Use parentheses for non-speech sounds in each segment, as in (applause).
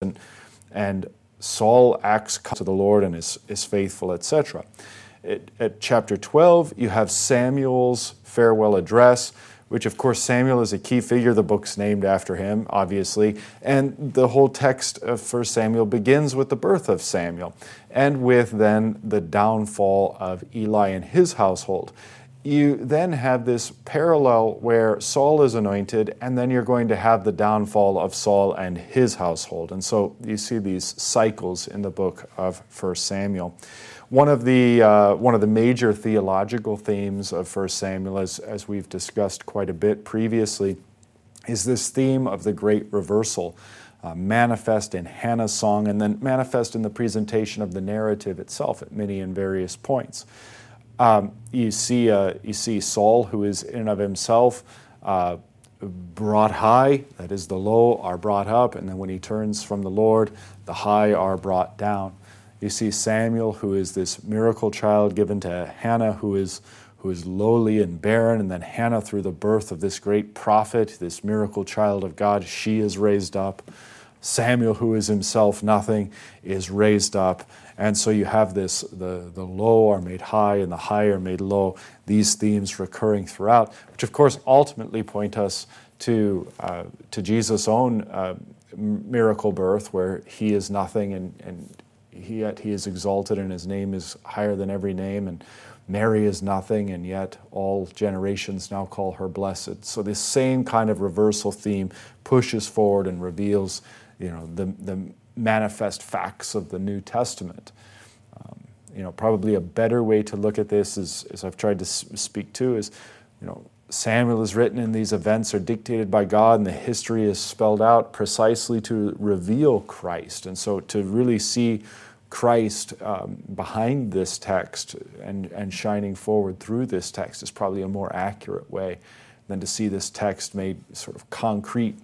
and, and Saul acts to the Lord and is, is faithful, etc. At chapter 12, you have Samuel's farewell address, which, of course, Samuel is a key figure. The book's named after him, obviously. And the whole text of 1 Samuel begins with the birth of Samuel and with then the downfall of Eli and his household you then have this parallel where Saul is anointed, and then you're going to have the downfall of Saul and his household. And so you see these cycles in the book of 1 Samuel. One of the, uh, one of the major theological themes of 1 Samuel, as, as we've discussed quite a bit previously, is this theme of the great reversal. Uh, manifest in Hannah's song and then manifest in the presentation of the narrative itself at many and various points. Um, you see, uh, you see Saul, who is in and of himself uh, brought high, that is, the low are brought up, and then when he turns from the Lord, the high are brought down. You see Samuel, who is this miracle child given to Hannah, who is who is lowly and barren, and then Hannah, through the birth of this great prophet, this miracle child of God, she is raised up. Samuel, who is himself nothing, is raised up. And so you have this the, the low are made high and the high are made low, these themes recurring throughout, which of course ultimately point us to, uh, to Jesus' own uh, miracle birth, where he is nothing and, and he, yet he is exalted and his name is higher than every name. And Mary is nothing, and yet all generations now call her blessed. So this same kind of reversal theme pushes forward and reveals you know, the, the manifest facts of the New Testament. Um, you know, probably a better way to look at this is, as I've tried to speak to, is, you know, Samuel is written and these events are dictated by God and the history is spelled out precisely to reveal Christ. And so to really see Christ um, behind this text and, and shining forward through this text is probably a more accurate way than to see this text made sort of concrete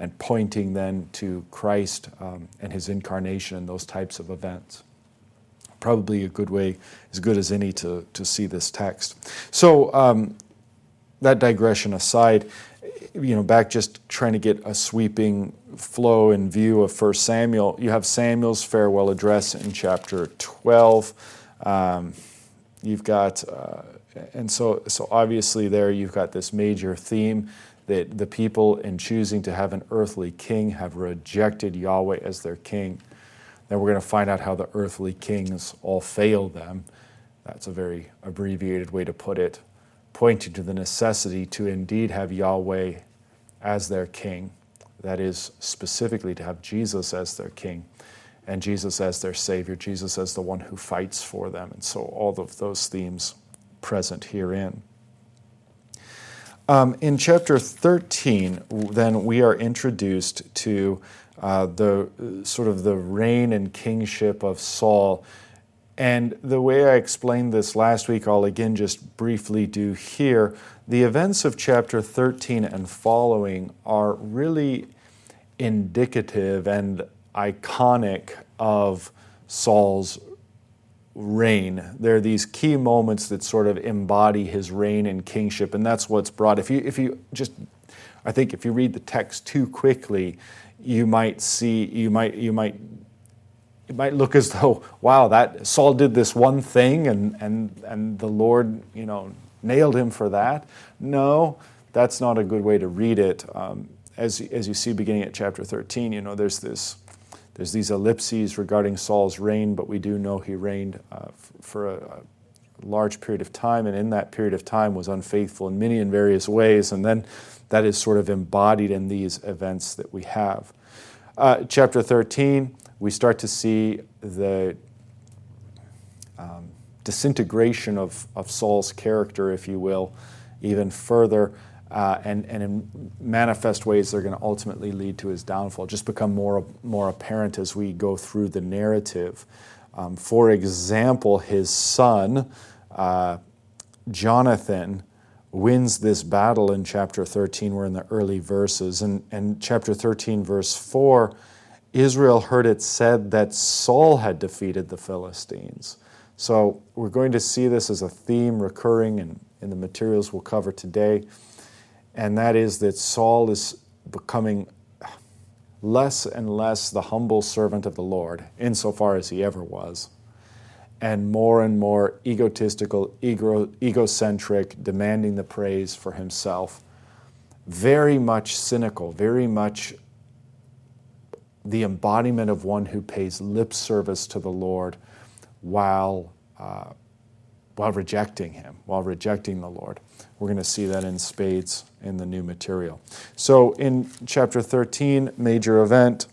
and pointing then to Christ um, and his incarnation and those types of events. Probably a good way, as good as any, to, to see this text. So, um, that digression aside, you know, back just trying to get a sweeping flow and view of 1 Samuel, you have Samuel's farewell address in chapter 12. Um, you've got, uh, and so, so obviously there you've got this major theme that the people, in choosing to have an earthly king, have rejected Yahweh as their king. Then we're going to find out how the earthly kings all fail them. That's a very abbreviated way to put it, pointing to the necessity to indeed have Yahweh as their king. That is, specifically to have Jesus as their king and Jesus as their Savior, Jesus as the one who fights for them. And so all of those themes present herein. Um, in chapter 13, then we are introduced to uh, the sort of the reign and kingship of Saul. And the way I explained this last week, I'll again just briefly do here. The events of chapter 13 and following are really indicative and iconic of Saul's reign. There are these key moments that sort of embody his reign and kingship, and that's what's brought. If you if you just, I think if you read the text too quickly, you might see you might you might it might look as though wow that Saul did this one thing and and and the Lord you know nailed him for that. No, that's not a good way to read it. Um, as as you see beginning at chapter 13, you know there's this there's these ellipses regarding Saul's reign, but we do know he reigned uh, for a, a, large period of time, and in that period of time was unfaithful in many and various ways. And then that is sort of embodied in these events that we have. Uh, chapter 13, we start to see the um, disintegration of, of Saul's character, if you will, even further uh, and, and in manifest ways they're going to ultimately lead to his downfall, just become more, more apparent as we go through the narrative. Um, for example, his son, uh, Jonathan, wins this battle in chapter 13. We're in the early verses. And, and chapter 13, verse 4, Israel heard it said that Saul had defeated the Philistines. So we're going to see this as a theme recurring in, in the materials we'll cover today and that is that Saul is becoming less and less the humble servant of the Lord, insofar as he ever was, and more and more egotistical, ego, egocentric, demanding the praise for himself. Very much cynical, very much the embodiment of one who pays lip service to the Lord while, uh, while rejecting him, while rejecting the Lord. We're going to see that in spades in the new material. So, in chapter 13, major event,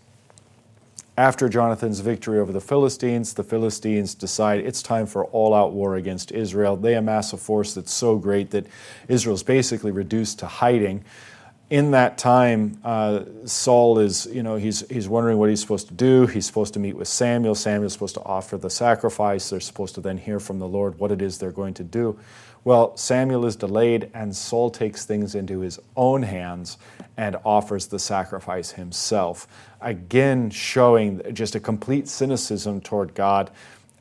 after Jonathan's victory over the Philistines, the Philistines decide it's time for all out war against Israel. They amass a force that's so great that Israel's basically reduced to hiding in that time, uh, Saul is, you know, he's, he's wondering what he's supposed to do. He's supposed to meet with Samuel. Samuel's supposed to offer the sacrifice. They're supposed to then hear from the Lord what it is they're going to do. Well, Samuel is delayed, and Saul takes things into his own hands and offers the sacrifice himself. Again, showing just a complete cynicism toward God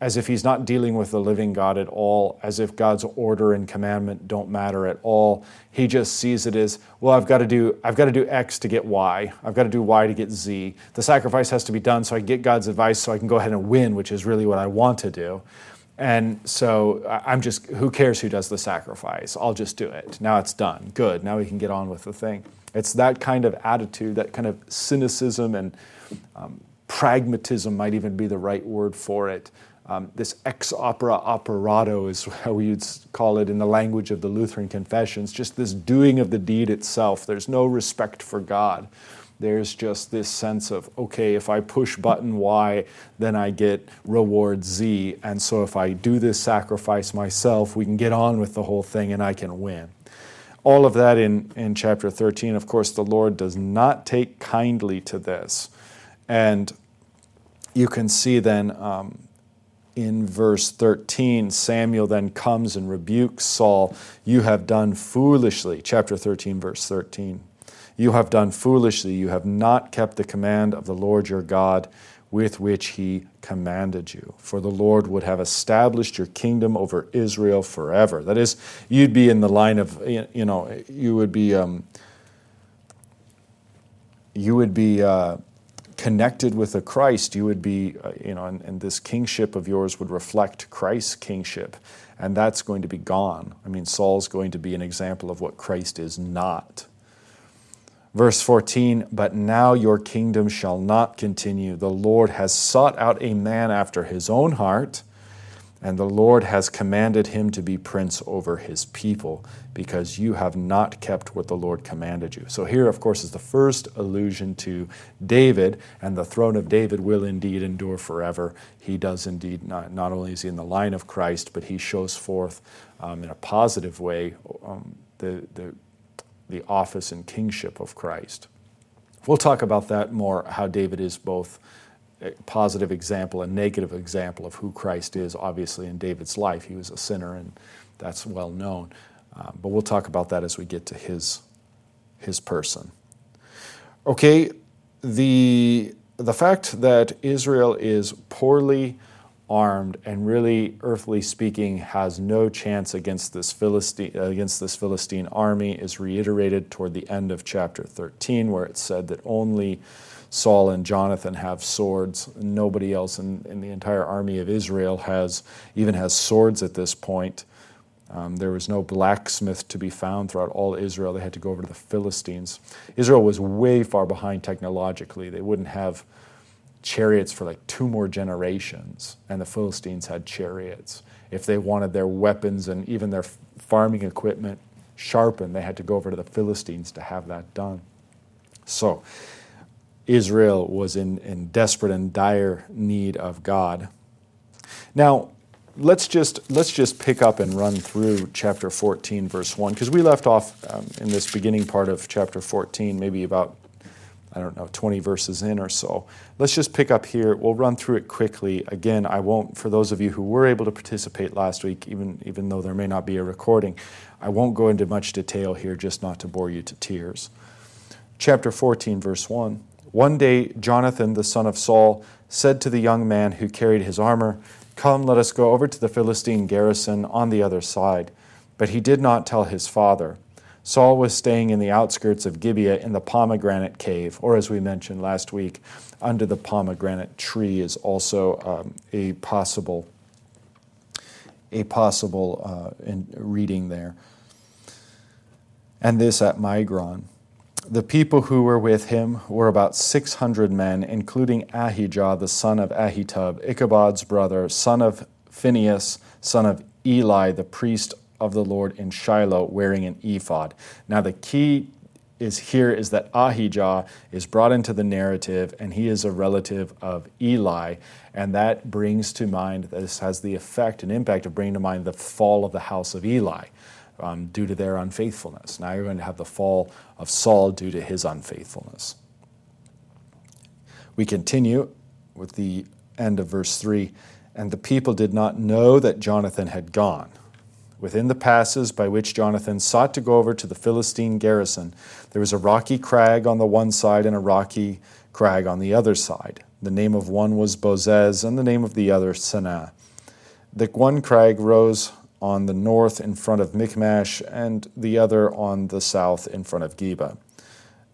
as if he's not dealing with the living God at all, as if God's order and commandment don't matter at all. He just sees it as, well, I've got to do I've got to do X to get Y. I've got to do Y to get Z. The sacrifice has to be done so I get God's advice so I can go ahead and win, which is really what I want to do. And so I'm just who cares who does the sacrifice? I'll just do it. Now it's done. Good. Now we can get on with the thing. It's that kind of attitude, that kind of cynicism and um, pragmatism might even be the right word for it um, this ex opere operato is how we would call it in the language of the Lutheran confessions, just this doing of the deed itself. There's no respect for God. There's just this sense of, okay, if I push button Y, then I get reward Z. And so if I do this sacrifice myself, we can get on with the whole thing and I can win. All of that in, in chapter 13. Of course, the Lord does not take kindly to this. And you can see then um, in verse 13, Samuel then comes and rebukes Saul. You have done foolishly. Chapter 13, verse 13. You have done foolishly. You have not kept the command of the Lord your God with which he commanded you. For the Lord would have established your kingdom over Israel forever. That is, you'd be in the line of, you know, you would be. Um, you would be uh, connected with a Christ, you would be, uh, you know, and, and, this kingship of yours would reflect Christ's kingship. And that's going to be gone. I mean, Saul's going to be an example of what Christ is not. Verse 14, but now your kingdom shall not continue. The Lord has sought out a man after his own heart and the Lord has commanded him to be prince over his people, because you have not kept what the Lord commanded you. So, here, of course, is the first allusion to David, and the throne of David will indeed endure forever. He does indeed, not, not only is he in the line of Christ, but he shows forth um, in a positive way um, the, the, the office and kingship of Christ. We'll talk about that more, how David is both a positive example, a negative example of who Christ is. Obviously, in David's life, he was a sinner, and that's well known. Uh, but we'll talk about that as we get to his, his person. Okay, the, the fact that Israel is poorly armed and really, earthly speaking, has no chance against this Philistine, against this Philistine army is reiterated toward the end of chapter 13, where it said that only Saul and Jonathan have swords. Nobody else in, in the entire army of Israel has even has swords at this point. Um, there was no blacksmith to be found throughout all Israel. They had to go over to the Philistines. Israel was way far behind technologically. They wouldn't have chariots for like two more generations, and the Philistines had chariots. If they wanted their weapons and even their farming equipment sharpened, they had to go over to the Philistines to have that done. So, Israel was in, in desperate and dire need of God. Now, let's just let's just pick up and run through chapter 14 verse 1 because we left off um, in this beginning part of chapter 14 maybe about i don't know 20 verses in or so. Let's just pick up here. We'll run through it quickly. Again i won't for those of you who were able to participate last week even even though there may not be a recording i won't go into much detail here just not to bore you to tears. Chapter 14 verse 1 one day, Jonathan, the son of Saul, said to the young man who carried his armor, Come, let us go over to the Philistine garrison on the other side. But he did not tell his father. Saul was staying in the outskirts of Gibeah in the pomegranate cave, or as we mentioned last week, under the pomegranate tree is also um, a possible a possible uh, reading there. And this at Migron. The people who were with him were about 600 men, including Ahijah, the son of Ahitub, Ichabod's brother, son of Phinehas, son of Eli, the priest of the Lord in Shiloh, wearing an ephod. Now, the key is here is that Ahijah is brought into the narrative, and he is a relative of Eli, and that brings to mind, this has the effect and impact of bringing to mind the fall of the house of Eli um, due to their unfaithfulness. Now you're going to have the fall of Saul due to his unfaithfulness. We continue with the end of verse 3 And the people did not know that Jonathan had gone. Within the passes by which Jonathan sought to go over to the Philistine garrison, there was a rocky crag on the one side and a rocky crag on the other side. The name of one was Bozez, and the name of the other Seneh. The one crag rose on the north in front of Michmash, and the other on the south in front of Geba.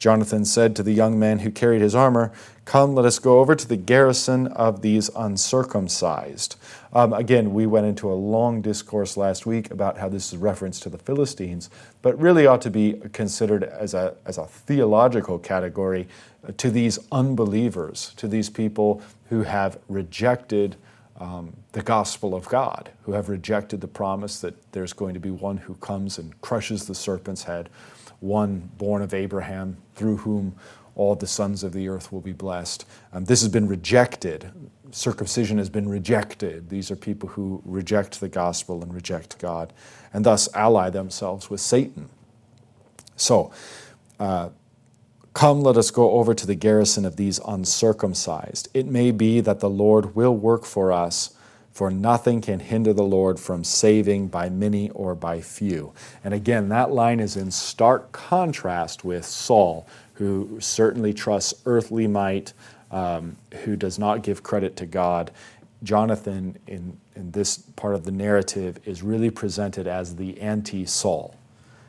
Jonathan said to the young man who carried his armor, Come, let us go over to the garrison of these uncircumcised. Um, again, we went into a long discourse last week about how this is reference to the Philistines, but really ought to be considered as a, as a theological category to these unbelievers, to these people who have rejected um, the gospel of God, who have rejected the promise that there's going to be one who comes and crushes the serpent's head, one born of Abraham, through whom all the sons of the earth will be blessed. Um, this has been rejected. Circumcision has been rejected. These are people who reject the gospel and reject God, and thus ally themselves with Satan. So, uh, Come, let us go over to the garrison of these uncircumcised. It may be that the Lord will work for us, for nothing can hinder the Lord from saving by many or by few. And again, that line is in stark contrast with Saul, who certainly trusts earthly might, um, who does not give credit to God. Jonathan, in, in this part of the narrative, is really presented as the anti Saul.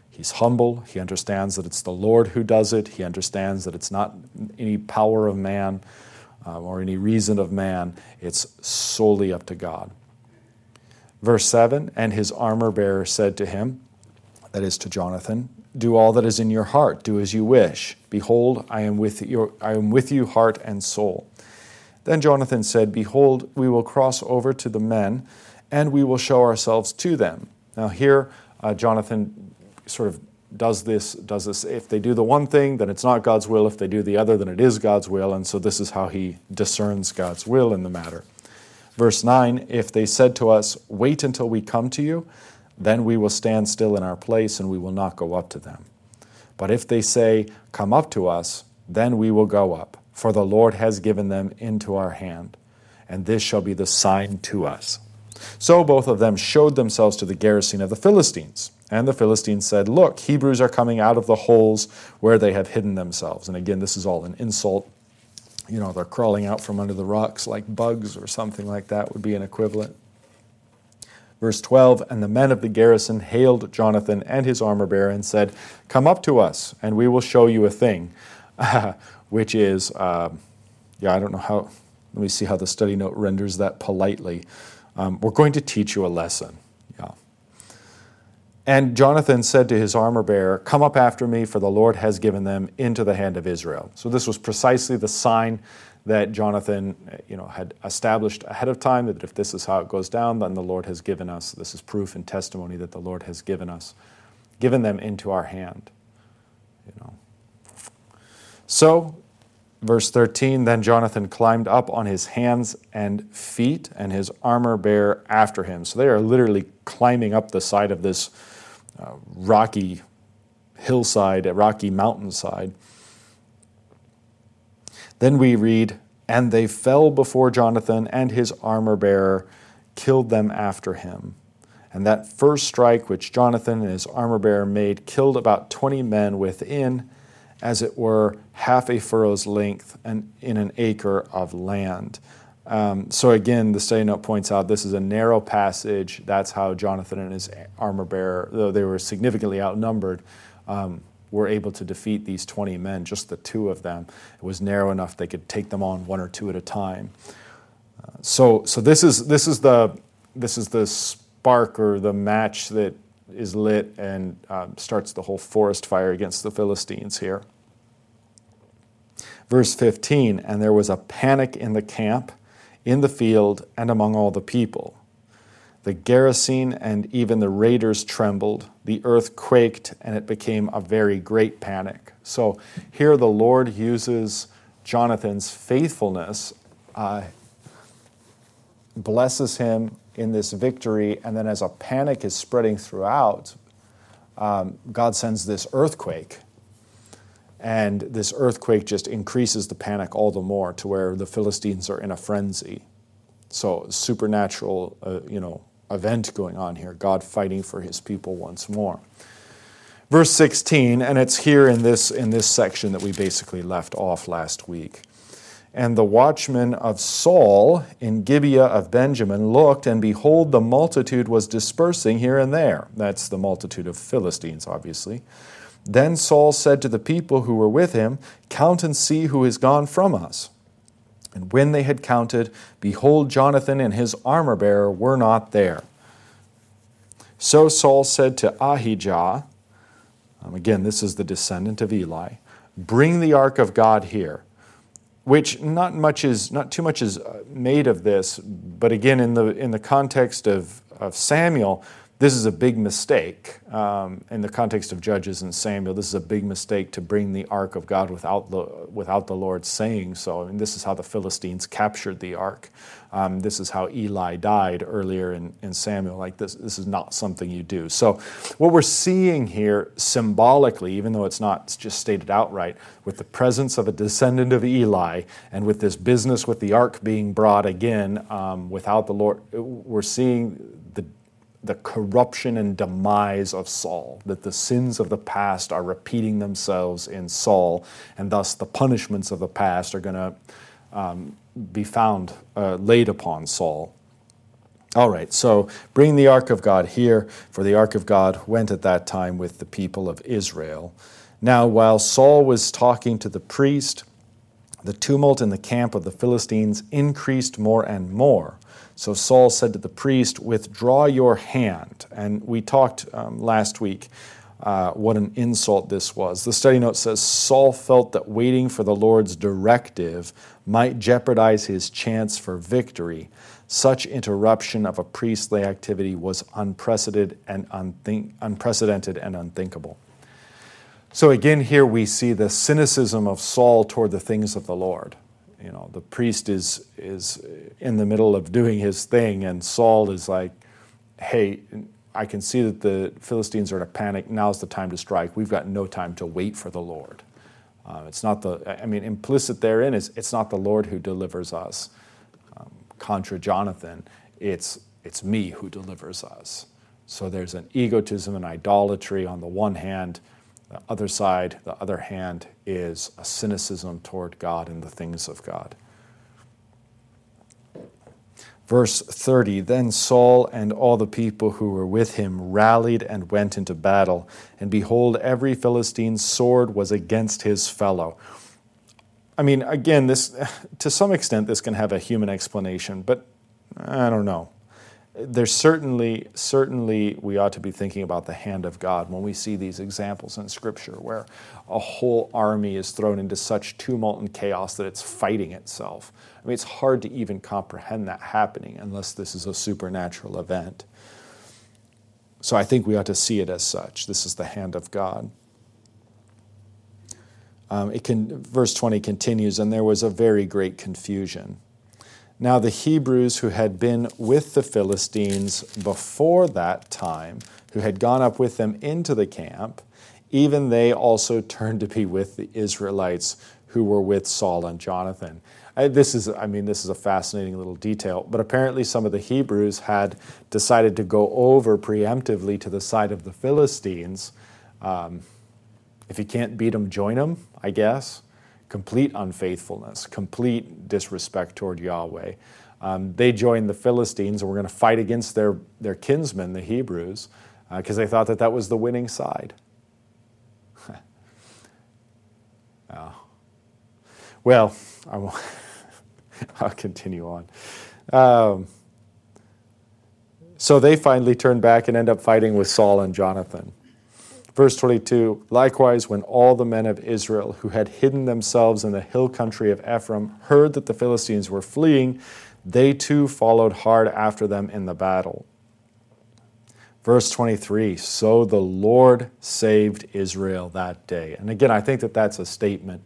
He's humble. He understands that it's the Lord who does it. He understands that it's not any power of man uh, or any reason of man. It's solely up to God. Verse 7 And his armor bearer said to him, that is to Jonathan, Do all that is in your heart, do as you wish. Behold, I am with you, I am with you heart and soul. Then Jonathan said, Behold, we will cross over to the men, and we will show ourselves to them. Now, here, uh, Jonathan sort of does this, does this. If they do the one thing, then it's not God's will. If they do the other, then it is God's will. And so this is how he discerns God's will in the matter. Verse 9 If they said to us, Wait until we come to you, then we will stand still in our place and we will not go up to them. But if they say, Come up to us, then we will go up, for the Lord has given them into our hand, and this shall be the sign to us. So both of them showed themselves to the garrison of the Philistines. And the Philistines said, Look, Hebrews are coming out of the holes where they have hidden themselves. And again, this is all an insult. You know, they're crawling out from under the rocks like bugs or something like that would be an equivalent. Verse 12 And the men of the garrison hailed Jonathan and his armor bearer and said, Come up to us, and we will show you a thing, (laughs) which is, uh, yeah, I don't know how, let me see how the study note renders that politely. Um, we're going to teach you a lesson. And Jonathan said to his armor bearer, Come up after me, for the Lord has given them into the hand of Israel. So this was precisely the sign that Jonathan uh, you know, had established ahead of time that if this is how it goes down, then the Lord has given us. This is proof and testimony that the Lord has given us, given them into our hand. You know. So Verse 13 Then Jonathan climbed up on his hands and feet, and his armor bearer after him. So they are literally climbing up the side of this uh, rocky hillside, a rocky mountainside. Then we read, And they fell before Jonathan, and his armor bearer killed them after him. And that first strike which Jonathan and his armor bearer made killed about 20 men within as it were, half a furrow's length and in an acre of land. Um, so again, the study note points out this is a narrow passage. That's how Jonathan and his armor bearer, though they were significantly outnumbered, um, were able to defeat these 20 men, just the two of them. It was narrow enough they could take them on one or two at a time. Uh, so, so this is this is the this is the spark or the match that is lit and um, starts the whole forest fire against the Philistines here. Verse 15 And there was a panic in the camp, in the field, and among all the people. The garrison and even the raiders trembled. The earth quaked, and it became a very great panic. So here the Lord uses Jonathan's faithfulness, uh, blesses him in this victory, and then as a panic is spreading throughout, um, God sends this earthquake. And this earthquake just increases the panic all the more to where the Philistines are in a frenzy. So, supernatural, uh, you know, event going on here, God fighting for his people once more. Verse 16, and it's here in this, in this section that we basically left off last week. And the watchmen of Saul in Gibeah of Benjamin looked, and behold, the multitude was dispersing here and there. That's the multitude of Philistines, obviously. Then Saul said to the people who were with him, Count and see who is gone from us. And when they had counted, behold, Jonathan and his armor bearer were not there. So Saul said to Ahijah, um, again, this is the descendant of Eli, bring the ark of God here which not much is not too much is uh, made of this, but again in the in the context of, of Samuel, this is a big mistake. Um, in the context of Judges and Samuel, this is a big mistake to bring the ark of God without the without the Lord saying so. I mean, this is how the Philistines captured the ark. Um, this is how Eli died earlier in, in Samuel. Like this, this is not something you do. So, what we're seeing here symbolically, even though it's not just stated outright, with the presence of a descendant of Eli and with this business with the ark being brought again um, without the Lord, we're seeing the corruption and demise of Saul, that the sins of the past are repeating themselves in Saul, and thus the punishments of the past are going to um, be found uh, laid upon Saul. All right, so bring the ark of God here, for the ark of God went at that time with the people of Israel. Now, while Saul was talking to the priest, the tumult in the camp of the Philistines increased more and more. So Saul said to the priest, Withdraw your hand. And we talked um, last week uh, what an insult this was. The study note says Saul felt that waiting for the Lord's directive might jeopardize his chance for victory. Such interruption of a priestly activity was unprecedented and, unthink- unprecedented and unthinkable. So again, here we see the cynicism of Saul toward the things of the Lord. You know, the priest is is in the middle of doing his thing, and Saul is like, "Hey, I can see that the Philistines are in a panic. Now's the time to strike. We've got no time to wait for the Lord." Uh, it's not the, I mean, implicit therein is it's not the Lord who delivers us. Um, contra Jonathan, it's, it's me who delivers us. So there's an egotism and idolatry on the one hand. The other side, the other hand, is a cynicism toward God and the things of God. Verse 30 Then Saul and all the people who were with him rallied and went into battle. And behold, every Philistine's sword was against his fellow. I mean, again, this (laughs) to some extent this can have a human explanation, but I don't know there's certainly certainly we ought to be thinking about the hand of God when we see these examples in Scripture where a whole army is thrown into such tumult and chaos that it's fighting itself. I mean, it's hard to even comprehend that happening unless this is a supernatural event. So I think we ought to see it as such. This is the hand of God. Um, it can, verse 20 continues, and there was a very great confusion. Now, the Hebrews who had been with the Philistines before that time, who had gone up with them into the camp, even they also (laughs) turned to be with the Israelites who were with Saul and Jonathan. I, this is, I mean, this is a fascinating little detail, but apparently some of the Hebrews had decided to go over preemptively to the side of the Philistines. Um, if you can't beat them, join them, I guess complete unfaithfulness, complete disrespect toward Yahweh. Um, they joined the Philistines and were going to fight against their, their kinsmen, the Hebrews, because uh, they thought that that was the winning side. Uh, (laughs) well, I will (laughs) I'll continue on. Um, so they finally turn back and end up fighting with Saul and Jonathan. Verse 22 Likewise, when all the men of Israel who had hidden themselves in the hill country of Ephraim heard that the Philistines were fleeing, they too followed hard after them in the battle. Verse 23 So the Lord saved Israel that day. And again, I think that that's a statement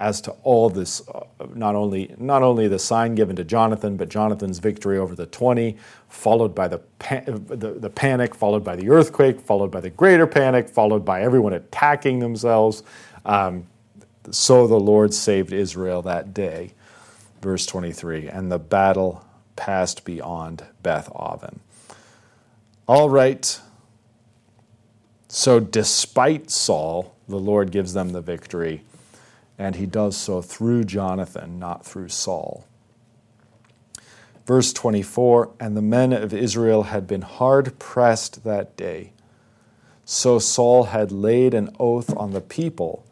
as to all this, uh, not, only, not only the sign given to Jonathan, but Jonathan's victory over the 20, followed by the, pa- the, the panic, followed by the earthquake, followed by the greater panic, followed by everyone attacking themselves. Um, so the Lord saved Israel that day. Verse 23 And the battle passed beyond Beth Aven. All right. So, despite Saul, the Lord gives them the victory and he does so through Jonathan, not through Saul. Verse 24 And the men of Israel had been hard pressed that day. So Saul had laid an oath on the people,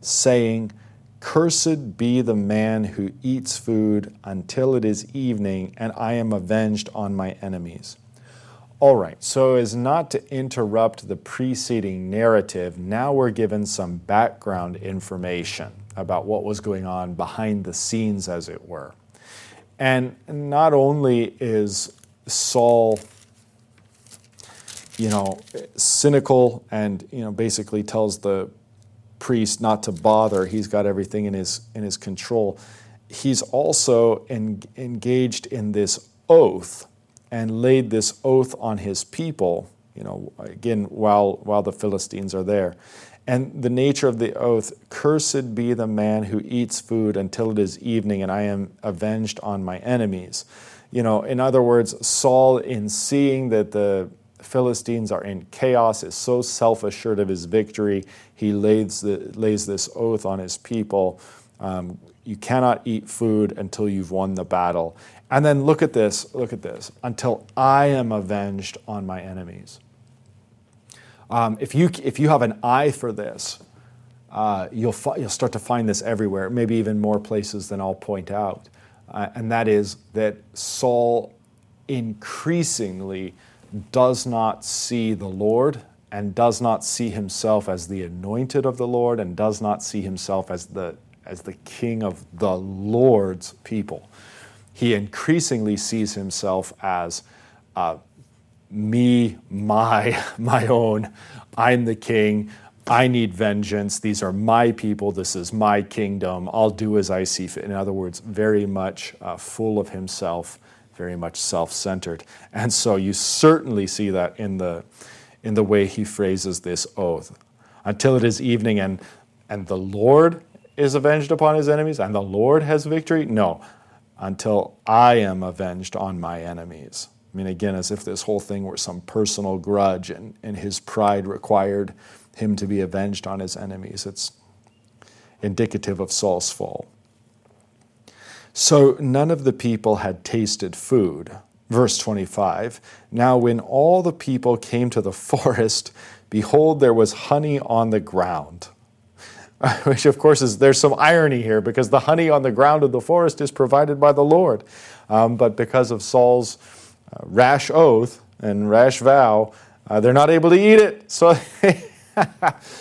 saying, Cursed be the man who eats food until it is evening, and I am avenged on my enemies. All right, so as not to interrupt the preceding narrative, now we're given some background information about what was going on behind the scenes, as it were. And not only is Saul, you know, cynical and, you know, basically tells the priest not to bother, he's got everything in his, in his control, he's also en- engaged in this oath and laid this oath on his people, you know, again, while, while the Philistines are there. And the nature of the oath Cursed be the man who eats food until it is evening, and I am avenged on my enemies. You know, in other words, Saul, in seeing that the Philistines are in chaos, is so self assured of his victory, he lays, the, lays this oath on his people. Um, you cannot eat food until you've won the battle. And then look at this, look at this, until I am avenged on my enemies. Um, if, you, if you have an eye for this, uh, you'll, fi- you'll start to find this everywhere, maybe even more places than I'll point out. Uh, and that is that Saul increasingly does not see the Lord and does not see himself as the anointed of the Lord and does not see himself as the, as the king of the Lord's people. He increasingly sees himself as uh, me, my, (laughs) my own. I'm the king. I need vengeance. These are my people. This is my kingdom. I'll do as I see fit. In other words, very much uh, full of himself, very much self centered. And so you certainly see that in the, in the way he phrases this oath. Until it is evening and, and the Lord is avenged upon his enemies and the Lord has victory? No, until I am avenged on my enemies. I mean, again, as if this whole thing were some personal grudge and, and his pride required him to be avenged on his enemies. It's indicative of Saul's fall. So none of the people had tasted food. Verse 25 Now, when all the people came to the (laughs) forest, behold, there was honey on the ground. (laughs) Which, of course, is there's some irony here because the honey on the ground of the forest is provided by the Lord. Um, but because of Saul's uh, rash oath and rash vow, uh, they're not able to eat it. (laughs) So,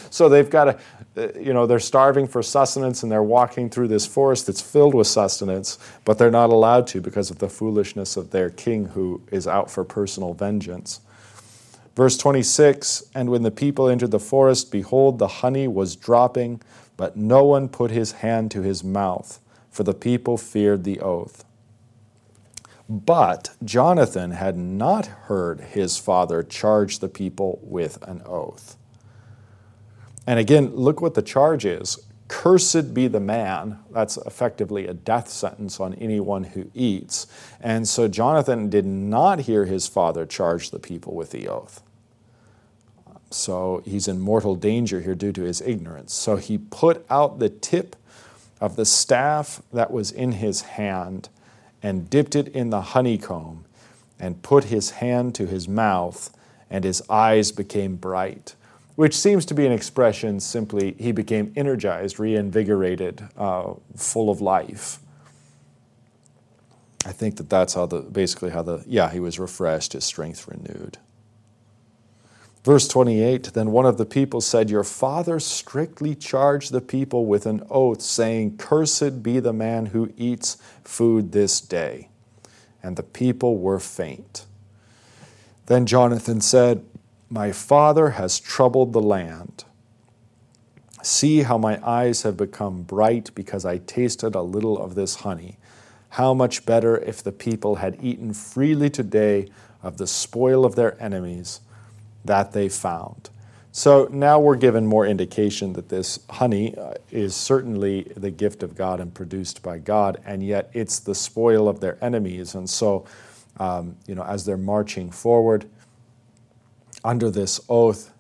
so they've got to, uh, you know, they're starving for sustenance and they're walking through this forest that's filled with sustenance, but they're not allowed to because of the foolishness of their king who is out for personal vengeance. Verse 26 And when the people entered the forest, behold, the honey was dropping, but no one put his hand to his mouth, for the people feared the oath. But Jonathan had not heard his father charge the people with an oath. And again, look what the charge is. Cursed be the man. That's effectively a death sentence on anyone who eats. And so Jonathan did not hear his father charge the people with the oath. So he's in mortal danger here due to his ignorance. So he put out the tip of the staff that was in his hand and dipped it in the honeycomb, and put his hand to his mouth, and his eyes became bright. which seems to be an expression simply he became energized, reinvigorated, uh, full of life. I think that that's how the basically how the yeah he was refreshed, his strength renewed. Verse 28 Then one of the people said, Your father strictly charged the people with an oath, saying, Cursed be the man who eats food this day. And the people were faint. Then Jonathan said, My father has troubled the land. See how my eyes have become bright because I tasted a little of this honey. How much better if the people had eaten freely today of the spoil of their enemies that they found. So now we're given more indication that this honey uh, is certainly the gift of God and produced by God, and yet it's the spoil of their enemies. And so, um, you know, as they're marching forward under this oath,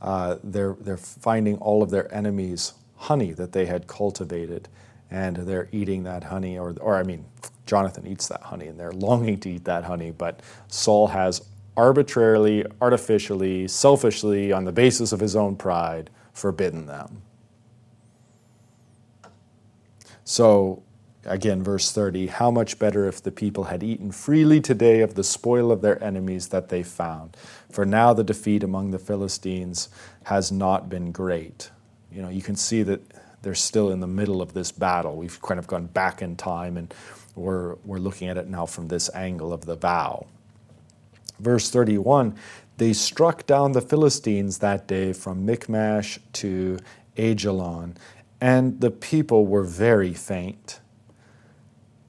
uh, they're, they're finding all of their enemies' honey that they had cultivated, and they're eating that honey, or, or I mean, Jonathan eats that honey, and they're longing to eat that honey, but Saul has arbitrarily, artificially, selfishly, on the basis of his own pride, forbidden them. So, again, verse 30 How much better if the people had eaten freely today of the spoil of their enemies that they found? For now the defeat among the Philistines has not been great. You know, you can see that they're still in the middle of this battle. We've kind of gone back in time and we're, we're looking at it now from this angle of the vow. Verse 31 They struck down the Philistines that day from Michmash to Ajalon, and the people were very faint.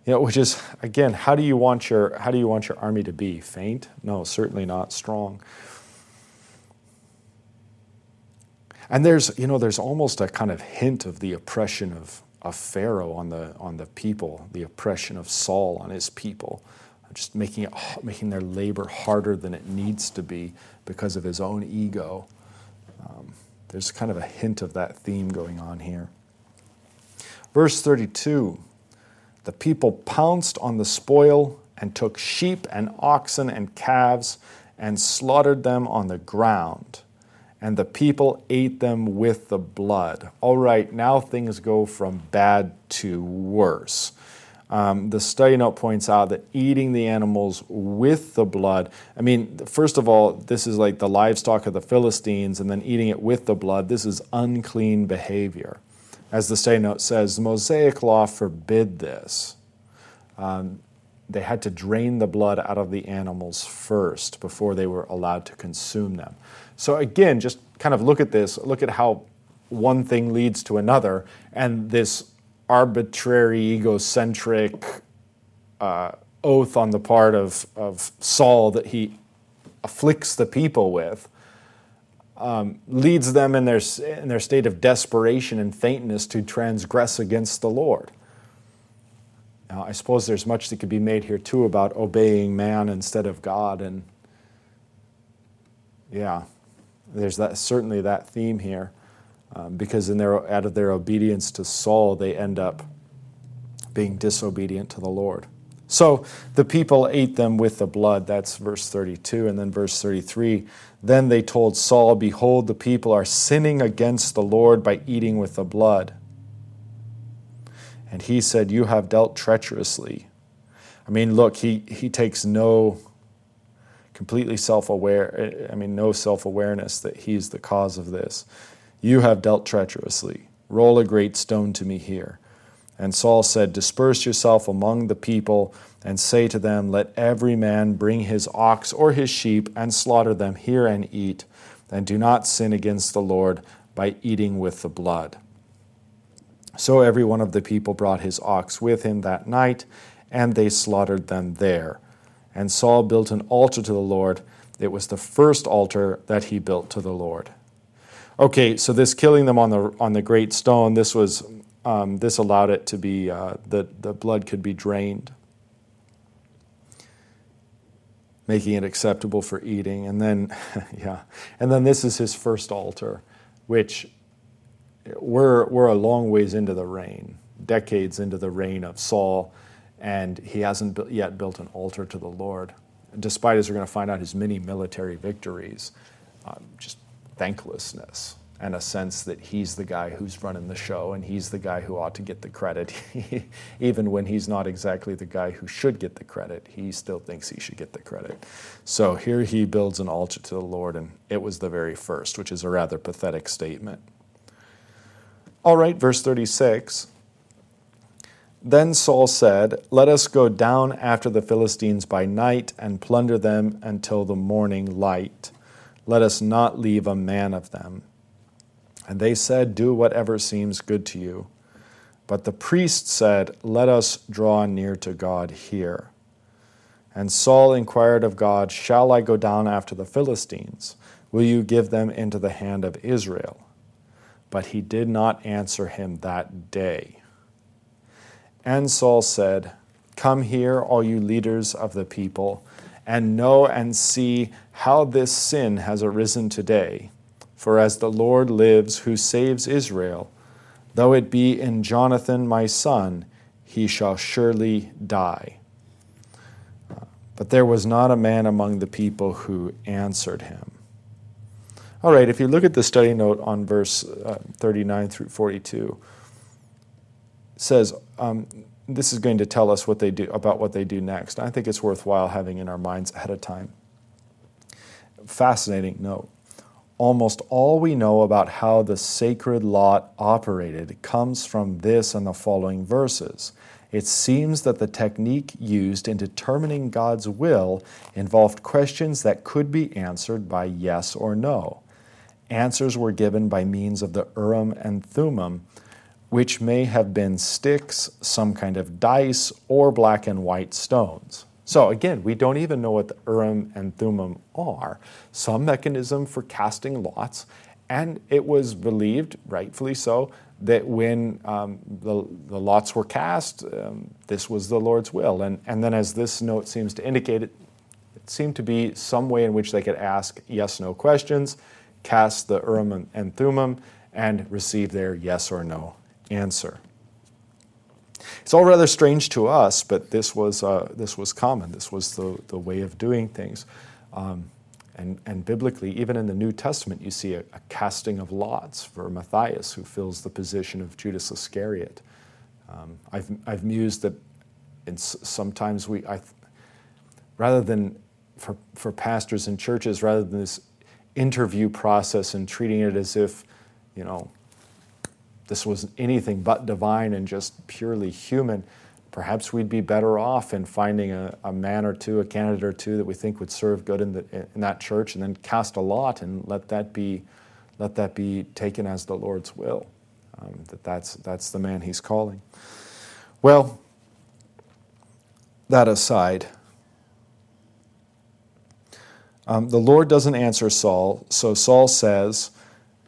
You know, which is again, how do you want your how do you want your army to be? Faint? No, certainly not strong. And there's, you know, there's almost a kind of hint of the oppression of, of Pharaoh on the on the people, the oppression of Saul on his people just making, it, making their labor harder than it needs to be because of his own ego. Um, there's kind of a hint of that theme going on here. Verse 32 The people pounced on the spoil and took sheep and oxen and calves and slaughtered them on the ground. And the people ate them with the blood. All right, now things go from bad to worse. Um, the study note points out that eating the animals with the blood, I mean, first of all, this is like the livestock of the Philistines, and then eating it with the blood, this is unclean behavior. As the study note says, the Mosaic law forbid this. Um, they had to drain the blood out of the animals first before they were allowed to consume them. So, again, just kind of look at this, look at how one thing leads to another, and this arbitrary, egocentric uh, oath on the part of, of Saul that he afflicts the people with um, leads them in their, in their state of desperation and faintness to transgress against the Lord. Now, I suppose there's much that could be made here too about obeying man instead of God, and yeah, there's that certainly that theme here um, because in their, out of their obedience to Saul, they end up being disobedient to the Lord. So the people ate them with the blood. That's verse 32. And then verse 33 Then they told Saul, Behold, the people are sinning against the Lord by eating with the blood. And he said, You have dealt treacherously. I mean, look, he, he takes no completely self aware, I mean, no self awareness that he's the cause of this. You have dealt treacherously. Roll a great stone to me here. And Saul said, Disperse yourself among the people and say to them, Let every man bring his ox or his sheep and slaughter them here and eat, and do not sin against the Lord by eating with the blood. So every one of the people brought his ox with him that night, and they slaughtered them there. And Saul built an altar to the Lord. It was the first altar that he built to the Lord. Okay, so this killing them on the on the great stone, this was um, this allowed it to be uh, that the blood could be drained, making it acceptable for eating. And then, (laughs) yeah, and then this is his first altar, which we're we're a long ways into the reign, decades into the reign of Saul, and he hasn't yet built an altar to the Lord, despite as we're going to find out his many military victories. Um, just thanklessness and a sense that he's the guy who's running the show and he's the guy who ought to get the credit. (laughs) Even when he's not exactly the guy who should get the credit, he still thinks he should get the credit. So here he builds an altar to the Lord, and it was the very first, which is a rather pathetic statement. All right, verse 36. Then Saul said, Let us go down after the Philistines by night and plunder them until the morning light. Let us not leave a man of them. And they said, Do whatever seems good to you. But the priest said, Let us draw near to God here. And Saul inquired of God, Shall I go down after the Philistines? Will you give them into the hand of Israel? But he did not answer him that day. And Saul said, Come here, all you leaders of the people, and know and see how this sin has arisen today for as the Lord lives, who saves Israel, though it be in Jonathan my son, he shall surely die. But there was not a man among the people who answered him. All right, if you look at the study note on verse uh, 39 through 42, says um, this is going to tell us what they do about what they do next. I think it's worthwhile having in our minds ahead of time. Fascinating note almost all we know about how the sacred lot operated comes from this and the following verses. It seems that the technique used in determining God's will involved questions that could be answered by yes or no. Answers were given by means of the Urim and Thummim, which may have been sticks, some kind of dice, or black and white stones. So again, we don't even know what the Urim and Thummim are. Some mechanism for casting lots, and it was believed, rightfully so, that when um, the, the, lots were cast, um, this was the Lord's will. And, and then, as this note seems to indicate, it, it seemed to be some way in which they could ask yes no questions, cast the Urim and Thummim, and receive their yes or no answer. It's all rather strange to us, but this was, uh, this was common. This was the, the way of doing things. Um, and, and biblically, even in the New Testament, you see a, a, casting of lots for Matthias, who fills the position of Judas Iscariot. Um, I've, I've mused that in, sometimes we, I, rather than for, for pastors and churches, rather than this interview process and treating it as if, you know, this was anything but divine and just purely human, perhaps we'd be better off in finding a, a, man or two, a candidate or two that we think would serve good in, the, in that church, and then cast a lot and let that be, let that be taken as the Lord's will. Um, that that's, that's the man He's calling. Well, that aside, um, the Lord doesn't answer Saul, so Saul says,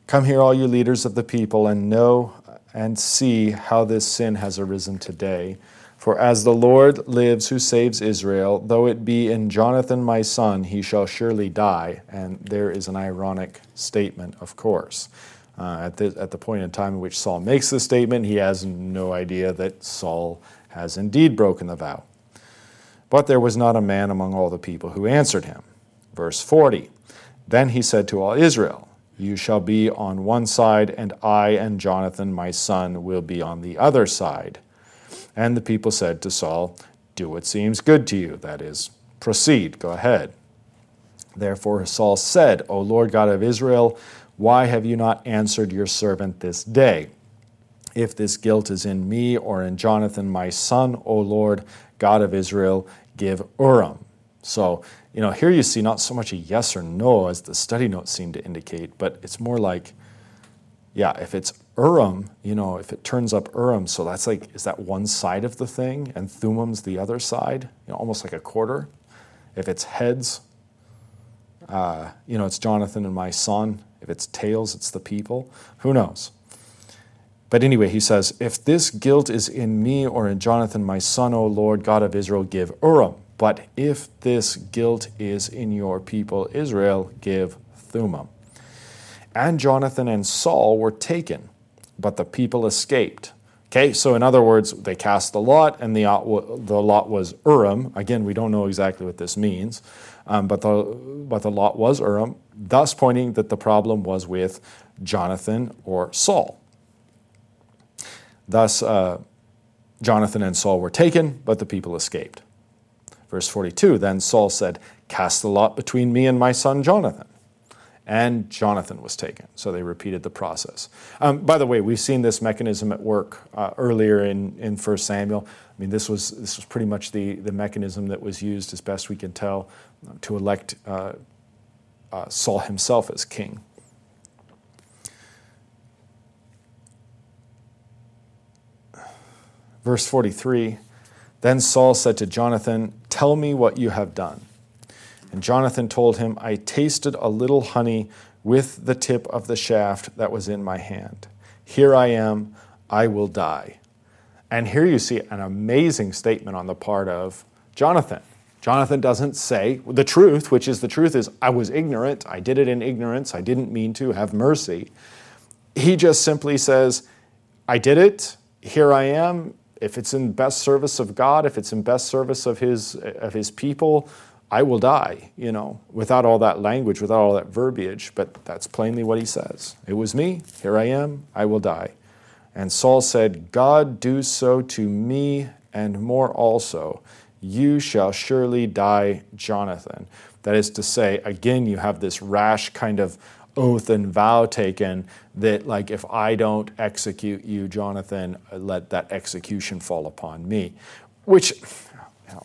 Come here, all you leaders of the people, and know and see how this sin has arisen today. For as the Lord lives who saves Israel, though it be in Jonathan my son, he shall surely die. And there is an ironic statement, of course. Uh, at, the, at the point in time in which Saul makes the statement, he has no idea that Saul has indeed broken the vow. But there was not a man among all the people who answered him. Verse 40 Then he said to all Israel, you shall be on one side, and I and Jonathan my son will be on the other side. And the people said to Saul, Do what seems good to you, that is, proceed, go ahead. Therefore Saul said, O Lord God of Israel, why have you not answered your servant this day? If this guilt is in me or in Jonathan my son, O Lord God of Israel, give Urim. So you know, here you see not so much a yes or no as the study notes seem to indicate, but it's more like, yeah, if it's Urim, you know, if it turns up Urim, so that's like, is that one side of the thing and Thummim's the other side, you know, almost like a quarter? If it's heads, uh, you know, it's Jonathan and my son. If it's tails, it's the people. Who knows? But anyway, he says, If this guilt is in me or in Jonathan, my son, O Lord God of Israel, give Urim. But if this guilt is in your people Israel, give Thummim. And Jonathan and Saul were taken, but the people escaped. Okay, so in other words, they cast the lot, and the, the lot was Urim. Again, we don't know exactly what this means, um, but, the, but the lot was Urim, thus pointing that the problem was with Jonathan or Saul. Thus, uh, Jonathan and Saul were taken, but the people escaped. Verse 42 Then Saul said, Cast the lot between me and my son Jonathan and Jonathan was taken. So they repeated the process. Um, by the way, we've seen this mechanism at work uh, earlier in, in 1 Samuel. I mean, this was, this was pretty much the, the mechanism that was used, as best we can tell, to elect uh, uh Saul himself as king. Verse 43 Then Saul said to Jonathan, Tell me what you have done. And Jonathan told him, I tasted a little honey with the tip of the shaft that was in my hand. Here I am, I will die. And here you see an amazing statement on the part of Jonathan. Jonathan doesn't say the truth, which is the truth is, I was ignorant, I did it in ignorance, I didn't mean to, have mercy. He just simply says, I did it, here I am. If it's in best service of God, if it's in best service of his, of his people, I will die, you know, without all that language, without all that verbiage, but that's plainly what he says. It was me, here I am, I will die. And Saul said, God do so to me and more also. You shall surely die, Jonathan. That is to say, again, you have this rash kind of oath and vow taken that, like, if I don't execute you, Jonathan, let that execution fall upon me. Which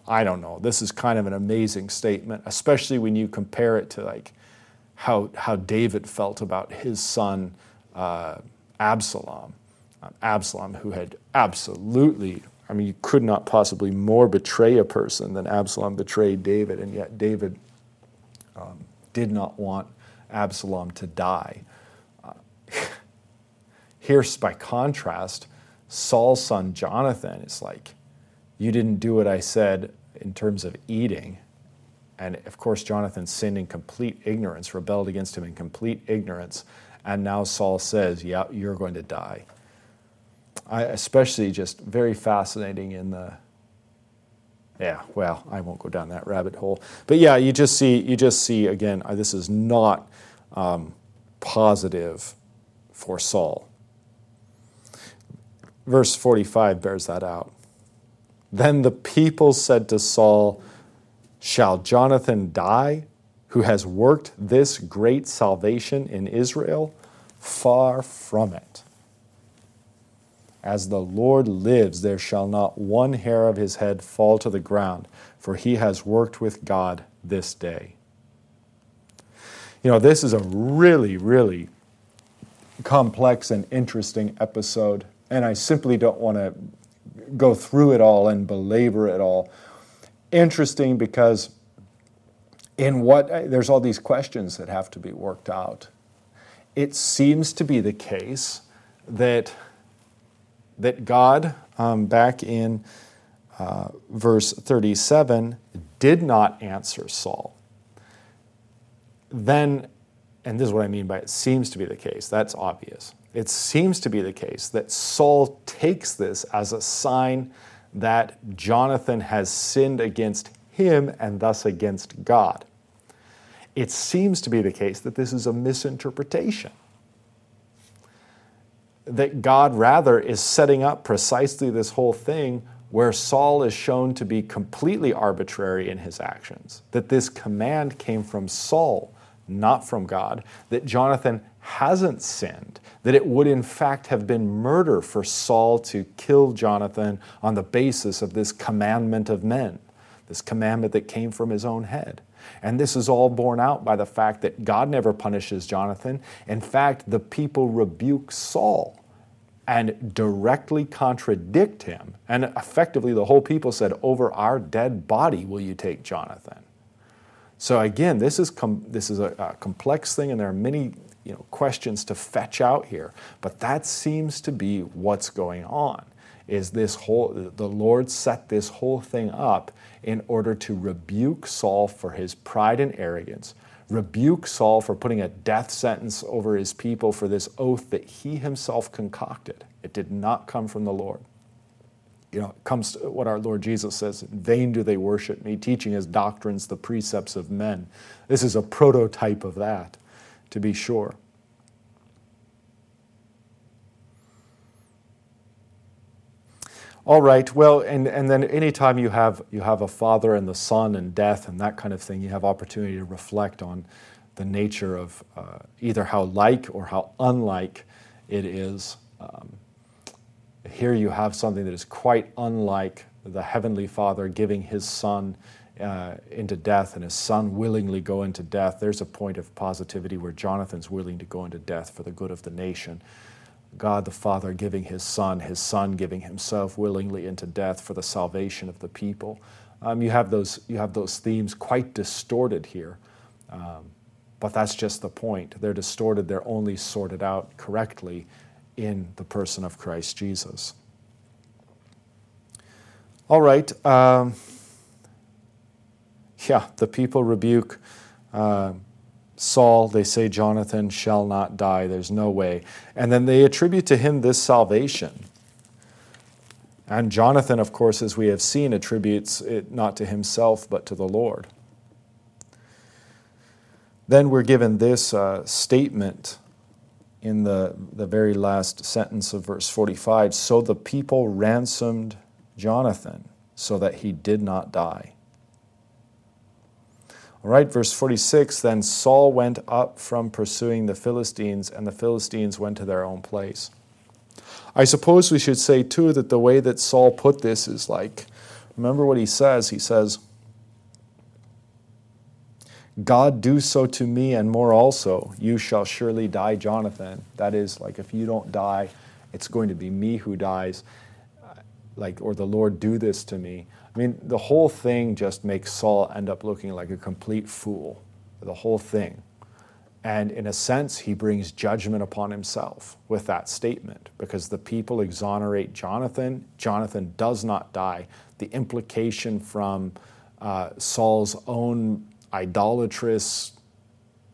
I don't know. This is kind of an amazing statement, especially when you compare it to like how how David felt about his son uh, Absalom. Uh, Absalom, who had absolutely, I mean, you could not possibly more betray a person than Absalom betrayed David, and yet David um, did not want Absalom to die. Uh, (laughs) here, by contrast, Saul's son Jonathan is like you didn't do what I said in terms of eating. And of course, Jonathan sinned in complete ignorance, rebelled against him in complete ignorance. And now Saul says, Yeah, you're going to die. I, especially just very fascinating in the. Yeah, well, I won't go down that rabbit hole. But yeah, you just see, you just see again, uh, this is not um, positive for Saul. Verse 45 bears that out. Then the people said to Saul, Shall Jonathan die, who has worked this great salvation in Israel? Far from it. As the Lord lives, there shall not one hair of his head fall to the ground, for he has worked with God this day. You know, this is a really, really complex and interesting episode, and I simply don't want to go through it all and belabor it all. Interesting because in what there's all these questions that have to be worked out. It seems to be the case that that God, um, back in uh, verse 37, did not answer Saul. Then, and this is what I mean by it seems to be the case, that's obvious it seems to be the case that Saul takes this as a sign that Jonathan has sinned against him and thus against God. It seems to be the case that this is a misinterpretation. That God rather is setting up precisely this whole thing where Saul is shown to be completely arbitrary in his actions. That this command came from Saul, not from God. That Jonathan hasn't sinned, that it would in fact have been murder for Saul to kill Jonathan on the basis of this commandment of men, this commandment that came from his own head. And this is all borne out by the fact that God never punishes Jonathan. In fact, the people rebuke Saul and directly contradict him. And effectively, the whole people said, Over our dead body will you take Jonathan. So again, this is, this is a, a complex thing, and there are many you know, questions to fetch out here. But that seems to be what's going on. Is this whole the Lord set this whole thing up in order to rebuke Saul for his pride and arrogance, rebuke Saul for putting a death sentence over his people for this oath that he himself concocted. It did not come from the Lord. You know, comes to what our Lord Jesus says In vain do they worship me, teaching as doctrines the precepts of men. This is a prototype of that, to be sure. All right. Well, and, and then anytime you have you have a father and the son and death and that kind of thing, you have opportunity to reflect on the nature of uh, either how like or how unlike it is. Um, here you have something that is quite unlike the heavenly Father giving His Son uh, into death and His Son willingly go into death. There's a point of positivity where Jonathan's willing to go into death for the good of the nation. God the Father giving his Son, his Son giving himself willingly into death for the salvation of the people. Um, you, have those, you have those themes quite distorted here. Um, but that's just the point. They're distorted, they're only sorted out correctly in the person of Christ Jesus. All right. Um, yeah, the people rebuke. Uh, Saul, they say Jonathan shall not die. There's no way. And then they attribute to him this salvation. And Jonathan, of course, as we have seen, attributes it not to himself, but to the Lord. Then we're given this uh, statement in the, the very last sentence of verse 45 So the people ransomed Jonathan so that he did not die. All right, verse 46 Then Saul went up from pursuing the Philistines, and the Philistines went to their own place. I suppose we should say, too, that the way that Saul put this is like, remember what he says? He says, God do so to me and more also. You shall surely die, Jonathan. That is, like, if you don't die, it's going to be me who dies. Like, or the Lord do this to me. I mean, the whole thing just makes Saul end up looking like a complete fool. The whole thing. And in a sense, he brings judgment upon himself with that statement because the people exonerate Jonathan. Jonathan does not die. The implication from uh, Saul's own idolatrous,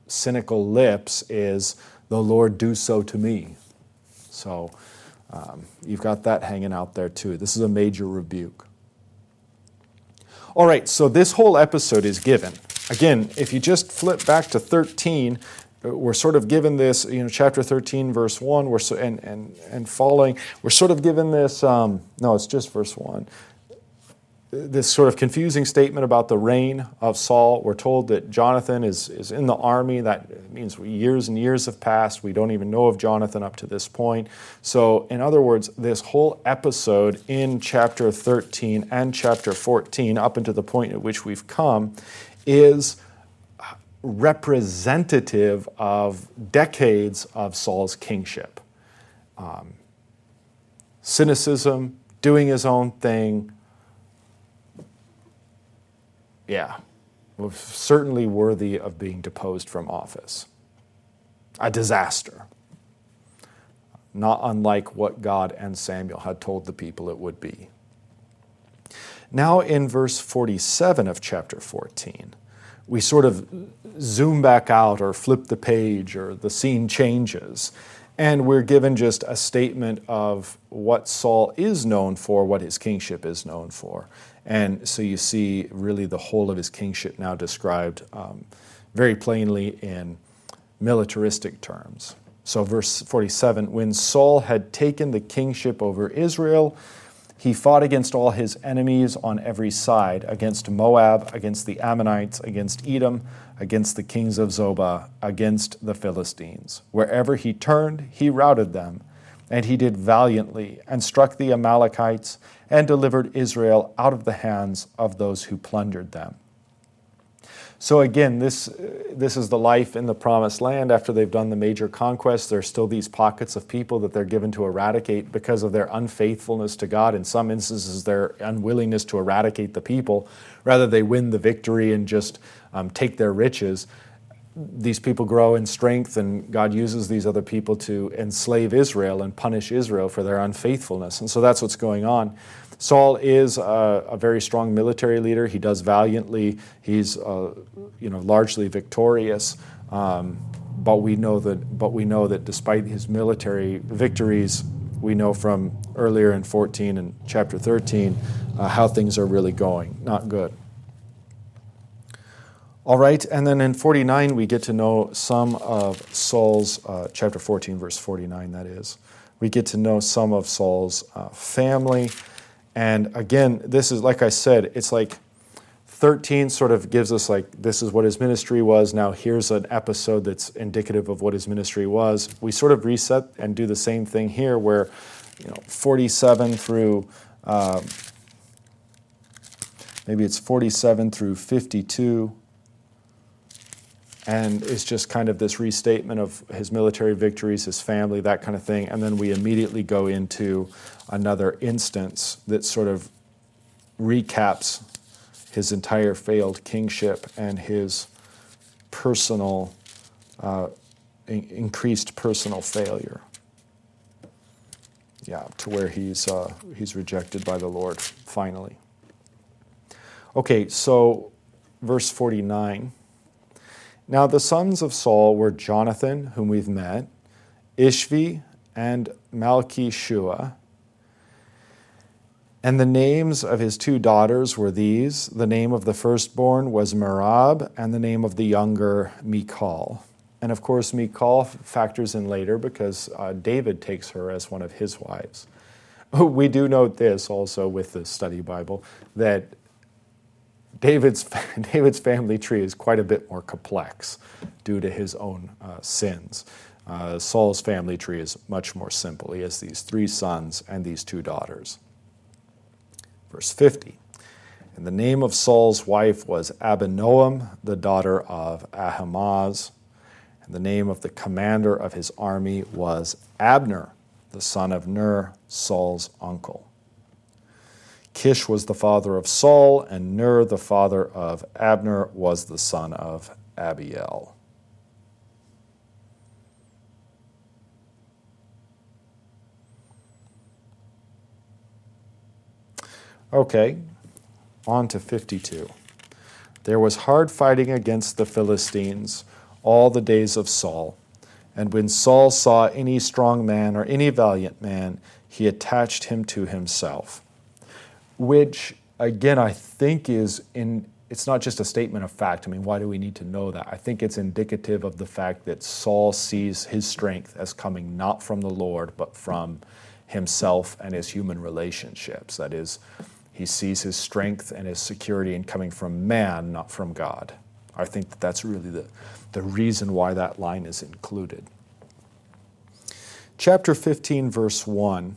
cynical lips is, The Lord do so to me. So um, you've got that hanging out there too. This is a major rebuke. All right, so this whole episode is given. Again, if you just flip back to 13, we're sort of given this, you know, chapter 13, verse 1, we're so, and, and, and following, we're sort of given this, um, no, it's just verse 1 this sort of confusing statement about the reign of Saul. We're told that Jonathan is, is in the army. That means years and years have passed. We don't even know of Jonathan up to this point. So, in other words, this whole episode in chapter 13 and chapter 14, up until the point at which we've come, is representative of decades of Saul's kingship. Um, cynicism, doing his own thing, yeah, was certainly worthy of being deposed from office. A disaster. Not unlike what God and Samuel had told the people it would be. Now, in verse 47 of chapter 14, we sort of zoom back out or flip the page or the scene changes. And we're given just a statement of what Saul is known for, what his kingship is known for. And so you see really the whole of his kingship now described um, very plainly in militaristic terms. So, verse 47 when Saul had taken the kingship over Israel, he fought against all his enemies on every side against Moab, against the Ammonites, against Edom, against the kings of Zobah, against the Philistines. Wherever he turned, he routed them. And he did valiantly and struck the Amalekites and delivered Israel out of the hands of those who plundered them. So again, this, this is the life in the promised land after they've done the major conquests. are still these pockets of people that they're given to eradicate because of their unfaithfulness to God. In some instances, their unwillingness to eradicate the people. Rather, they win the victory and just um, take their riches. These people grow in strength, and God uses these other people to enslave Israel and punish Israel for their unfaithfulness. And so that's what's going on. Saul is a, a, very strong military leader. He does valiantly. He's uh, you know largely victorious. Um, but we know that but we know that despite his military victories, we know from earlier in 14 and chapter 13 uh, how things are really going. Not good. All right, and then in 49, we get to know some of Saul's, uh, chapter 14, verse 49, that is. We get to know some of Saul's uh, family. And again, this is, like I said, it's like 13 sort of gives us, like, this is what his ministry was. Now, here's an episode that's indicative of what his ministry was. We sort of reset and do the same thing here, where, you know, 47 through, uh, maybe it's 47 through 52 and it's just kind of this restatement of his military victories, his family, that kind of thing. And then we immediately go into another instance that sort of recaps his entire failed kingship and his personal, uh, in- increased personal failure. Yeah, to where he's, uh, he's rejected by the Lord finally. Okay, so verse 49. Now the sons of Saul were Jonathan, whom we've met, Ishvi, and Malchishua. And the names of his two daughters were these the name of the firstborn was Merab, and the name of the younger, Michal. And of course, Michal factors in later because uh, David takes her as one of his wives. (laughs) We do note this also with the study Bible that David's, (laughs) David's family tree is quite a bit more complex due to his own uh, sins. Uh, Saul's family tree is much more simple. He has these three sons and these two daughters. Verse 50 And the name of Saul's wife was Abinoam, the daughter of Ahimaaz. And the name of the commander of his army was Abner, the son of Ner, Saul's uncle. Kish was the father of Saul, and Ner, the father of Abner, was the son of Abiel. Okay, on to 52. There was hard fighting against the Philistines all the days of Saul. And when Saul saw any strong man or any valiant man, he attached him to himself which again I think is in it's not just a statement of fact. I mean, why do we need to know that? I think it's indicative of the fact that Saul sees his strength as coming not from the Lord, but from himself and his human relationships. That is, he sees his strength and his security in coming from man, not from God. I think that that's really the, the reason why that line is included. Chapter 15, verse 1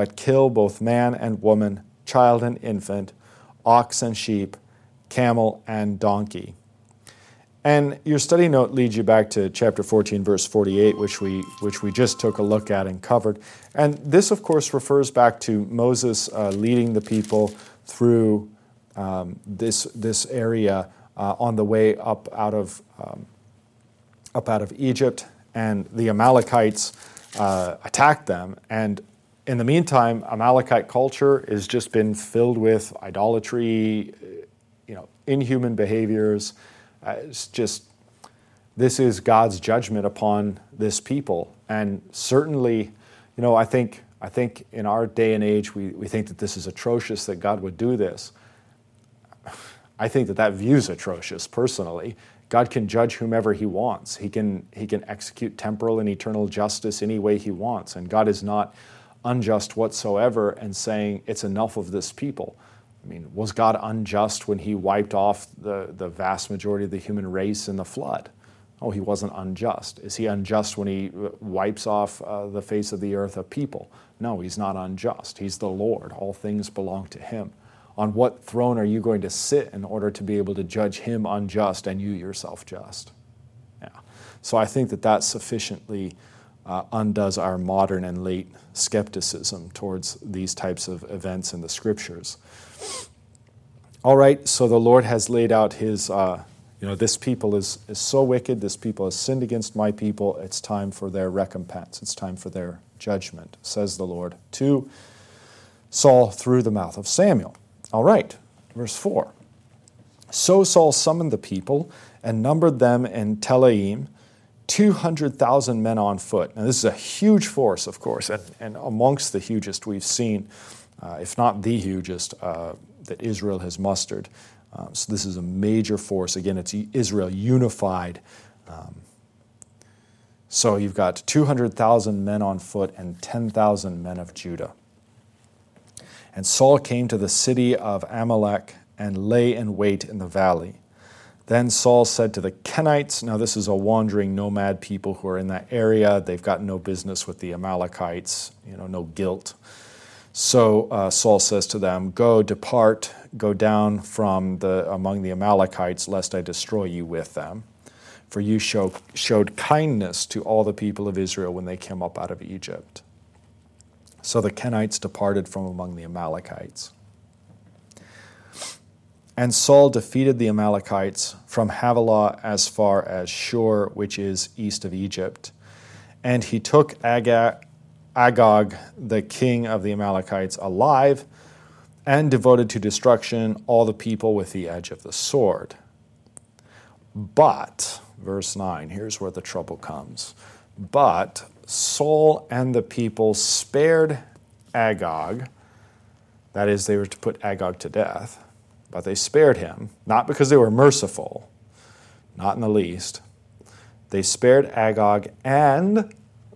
but kill both man and woman, child and infant, ox and sheep, camel and donkey. And your study note leads you back to chapter 14, verse 48, which we, which we just took a look at and covered. And this, of course, refers back to Moses uh, leading the people through um, this, this area uh, on the way up out of, um, up out of Egypt. And the Amalekites uh, attacked them. And in the meantime, Amalekite culture has just been filled with idolatry, you know, inhuman behaviors. Uh, it's just this is God's judgment upon this people, and certainly, you know, I think I think in our day and age we, we think that this is atrocious that God would do this. I think that that view is atrocious personally. God can judge whomever he wants. He can he can execute temporal and eternal justice any way he wants, and God is not unjust whatsoever and saying it's enough of this people. I mean, was God unjust when he wiped off the, the vast majority of the human race in the flood? Oh, he wasn't unjust. Is he unjust when he wipes off uh, the face of the earth of people? No, he's not unjust. He's the Lord. All things belong to him. On what throne are you going to sit in order to be able to judge him unjust and you yourself just? Yeah. So I think that that sufficiently uh, undoes our modern and late skepticism towards these types of events in the scriptures. All right, so the Lord has laid out his, uh, you know, this people is, is so wicked, this people has sinned against my people, it's time for their recompense, it's time for their judgment, says the Lord to Saul through the mouth of Samuel. All right, verse 4. So Saul summoned the people and numbered them in Telaim, 200,000 men on foot. Now, this is a huge force, of course, and, and amongst the hugest we've seen, uh, if not the hugest, uh, that Israel has mustered. Um, so, this is a major force. Again, it's Israel unified. Um, so, you've got 200,000 men on foot and 10,000 men of Judah. And Saul came to the city of Amalek and lay in wait in the valley. Then Saul said to the Kenites, now this is a wandering nomad people who are in that area. They've got no business with the Amalekites, you know, no guilt. So uh, Saul says to them, Go, depart, go down from the, among the Amalekites, lest I destroy you with them. For you show, showed kindness to all the people of Israel when they came up out of Egypt. So the Kenites departed from among the Amalekites. And Saul defeated the Amalekites from Havilah as far as Shur, which is east of Egypt. And he took Agag, Agag, the king of the Amalekites, alive and devoted to destruction all the people with the edge of the sword. But, verse 9, here's where the trouble comes. But Saul and the people spared Agag. That is, they were to put Agag to death. But they spared him, not because they were merciful, not in the least. They spared Agag and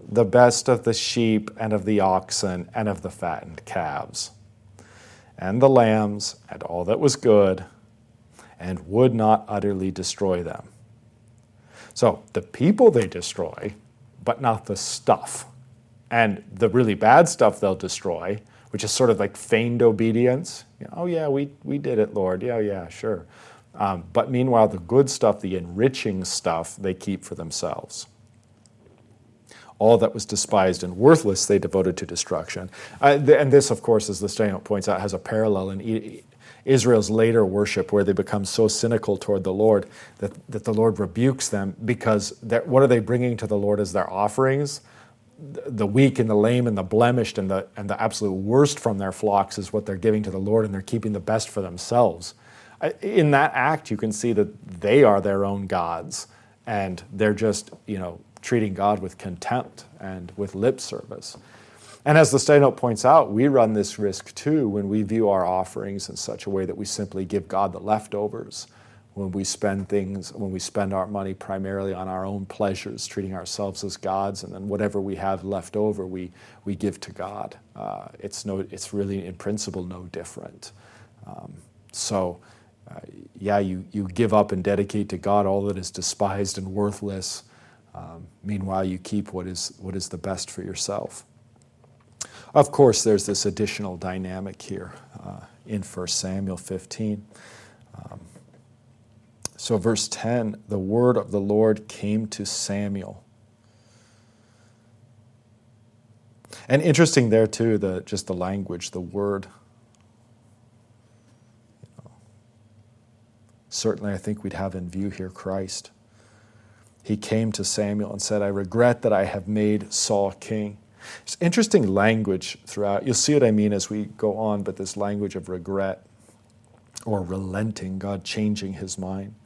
the best of the sheep and of the oxen and of the fattened calves, and the lambs and all that was good, and would not utterly destroy them. So the people they destroy, but not the stuff. And the really bad stuff they'll destroy, which is sort of like feigned obedience. You know, oh, yeah, we, we did it, Lord. Yeah, yeah, sure. Um, but meanwhile, the good stuff, the enriching stuff, they keep for themselves. All that was despised and worthless, they devoted to destruction. Uh, and this, of course, as the study points out, has a parallel in Israel's later worship, where they become so cynical toward the Lord that, that the Lord rebukes them because what are they bringing to the Lord as their offerings? The weak and the lame and the blemished and the, and the absolute worst from their flocks is what they're giving to the Lord, and they're keeping the best for themselves. In that act, you can see that they are their own gods, and they're just, you know, treating God with contempt and with lip service. And as the study note points out, we run this risk too when we view our offerings in such a way that we simply give God the leftovers when we spend things, when we spend our money primarily on our own pleasures, treating ourselves as gods, and then whatever we have left over, we, we give to God. Uh, it's, no, it's really, in principle, no different. Um, so, uh, yeah, you, you give up and dedicate to God all that is despised and worthless. Um, meanwhile, you keep what is, what is the best for yourself. Of course, there's this additional dynamic here uh, in 1 Samuel 15. So, verse 10 the word of the Lord came to Samuel. And interesting there too, the, just the language, the word. Certainly, I think we'd have in view here Christ. He came to Samuel and said, I regret that I have made Saul king. It's interesting language throughout. You'll see what I mean as we go on, but this language of regret or relenting, God changing his mind.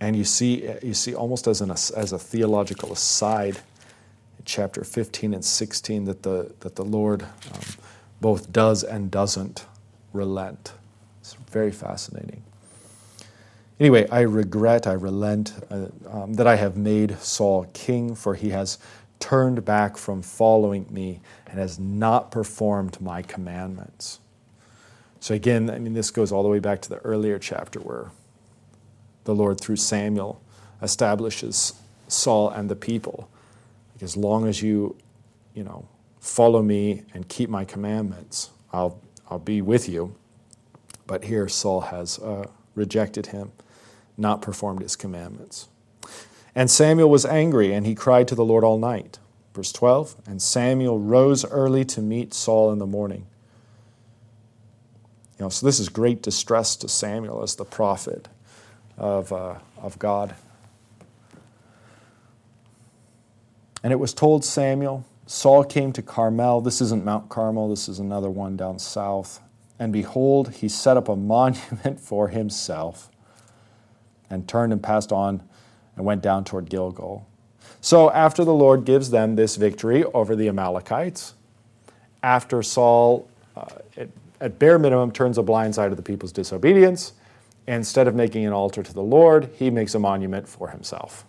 And you see, you see almost as, an, as a theological aside, chapter 15 and 16, that the, that the Lord um, both does and doesn't relent. It's very fascinating. Anyway, I regret, I relent uh, um, that I have made Saul king, for he has turned back from following me and has not performed my commandments. So, again, I mean, this goes all the way back to the earlier chapter where the Lord through Samuel establishes Saul and the people. Like as long as you, you know, follow me and keep my commandments, I'll, I'll be with you. But here Saul has uh, rejected him, not performed his commandments. And Samuel was angry, and he cried to the Lord all night. Verse 12 And Samuel rose early to meet Saul in the morning. You know, so this is great distress to Samuel as the prophet of, uh, of God. And it was told Samuel, Saul came to Carmel. This isn't Mount Carmel, this is another one down south. And behold, he set up a (laughs) monument for himself and turned and passed on and went down toward Gilgal. So after the Lord gives them this victory over the Amalekites, after Saul, uh, it, at bare minimum, turns a blind side to the people's disobedience, instead of making an altar to the Lord, he makes a monument for himself.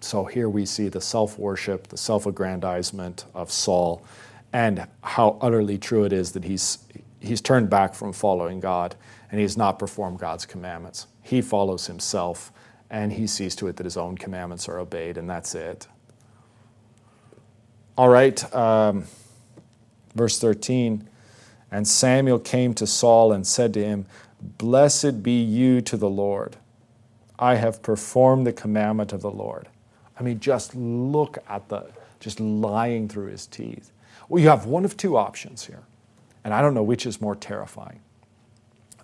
So here we see the self worship, the self aggrandizement of Saul, and how utterly true it is that he's, he's turned back from following God and he's not performed God's commandments. He follows himself and he sees to it that his own commandments are obeyed, and that's it. All right, um, verse 13. And Samuel came to Saul and said to him, Blessed be you to the Lord. I have performed the commandment of the Lord. I mean, just look at the, just lying through his teeth. Well, you have one of two options here, and I don't know which is more terrifying.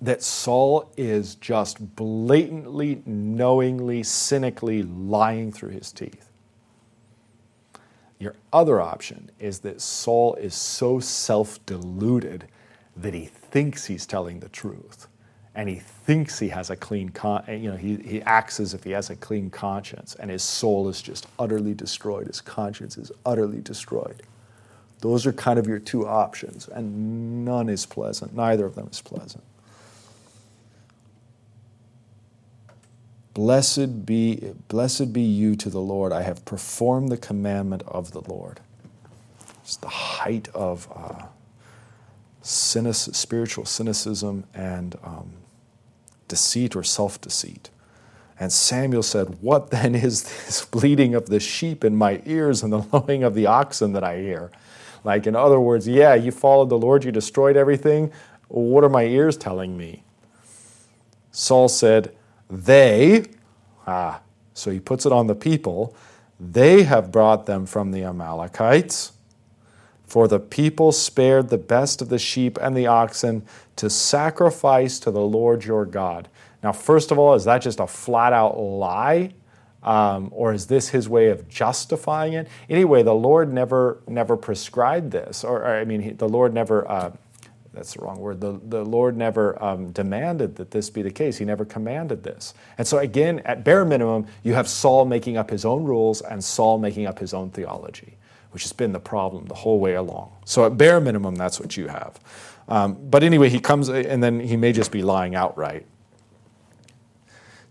That Saul is just blatantly, knowingly, cynically lying through his teeth. Your other option is that Saul is so self deluded that he thinks he's telling the truth and he thinks he has a clean con- you know he, he acts as if he has a clean conscience and his soul is just utterly destroyed. His conscience is utterly destroyed. Those are kind of your two options and none is pleasant. Neither of them is pleasant. Blessed be blessed be you to the lord. I have performed the commandment of the lord. It's the height of uh, cynic- spiritual cynicism and um, deceit or self deceit. And Samuel said, What then is this (laughs) bleating of the sheep in my ears and the (laughs) lowing of the oxen that I hear? Like, in other words, yeah, you followed the Lord, you destroyed everything. What are my ears telling me? Saul said, They, ah, so he puts it on the people, they have brought them from the Amalekites. For the people spared the best of the sheep and the oxen to sacrifice to the Lord your God. Now, first of all, is that just a flat out lie? Um, or is this his way of justifying it? Anyway, the Lord never never prescribed this, or, or I mean, he, the Lord never. Uh, that's the wrong word. The, the Lord never um, demanded that this be the case. He never commanded this. And so, again, at bare minimum, you have Saul making up his own rules and Saul making up his own theology, which has been the problem the whole way along. So, at bare minimum, that's what you have. Um, but anyway, he comes, and then he may just be lying outright.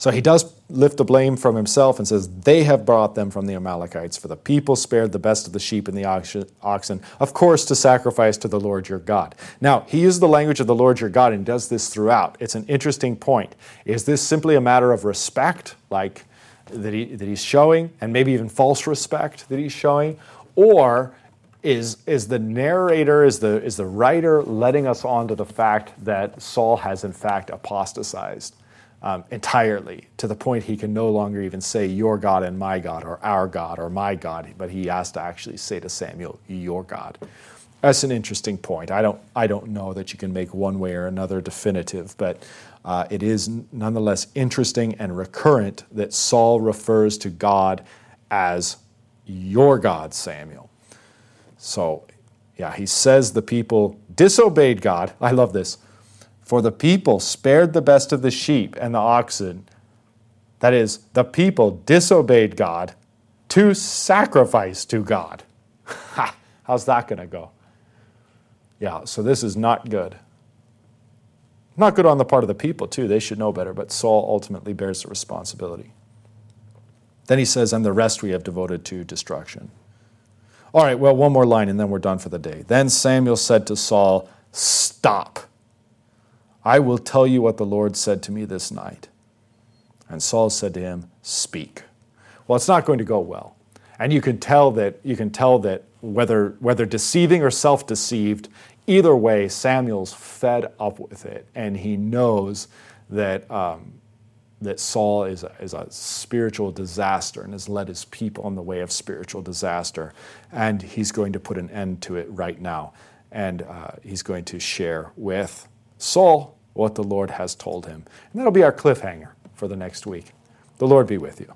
So he does lift the blame from himself and says, They have brought them from the Amalekites, for the people spared the best of the sheep and the oxen, of course, to sacrifice to the Lord your God. Now, he uses the language of the Lord your God and does this throughout. It's an interesting point. Is this simply a matter of respect, like that, he, that he's showing, and maybe even false respect that he's showing? Or is, is the narrator, is the, is the writer letting us on to the fact that Saul has in fact apostatized um, entirely to the point he can no longer even say your God and my God or our God or my God, but he has to actually say to Samuel, your God. That's an interesting point. I don't, I don't know that you can make one way or another definitive, but uh, it is nonetheless interesting and recurrent that Saul refers to God as your God, Samuel. So, yeah, he says the people disobeyed God. (laughs) I love this. For the people spared the best of the sheep and the oxen. That is, the people disobeyed God to sacrifice to God. (laughs) How's that going to go? Yeah, so this is not good. Not good on the part of the people, too. They should know better, but Saul ultimately bears the responsibility. Then he says, And the rest we have devoted to destruction. All right, well, one more line and then we're done for the day. Then Samuel said to Saul, Stop. I will tell you what the Lord said to me this night. And Saul said to him, Speak. Well, it's not going to go well. And you can tell that, you can tell that whether, whether deceiving or self deceived, either way, Samuel's fed up with it. And he knows that, um, that Saul is a, is a spiritual disaster and has led his people on the way of spiritual disaster. And he's going to put an end to it right now. And uh, he's going to share with Saul what the Lord has told him. And that'll be our cliffhanger for the next week. The Lord be with you.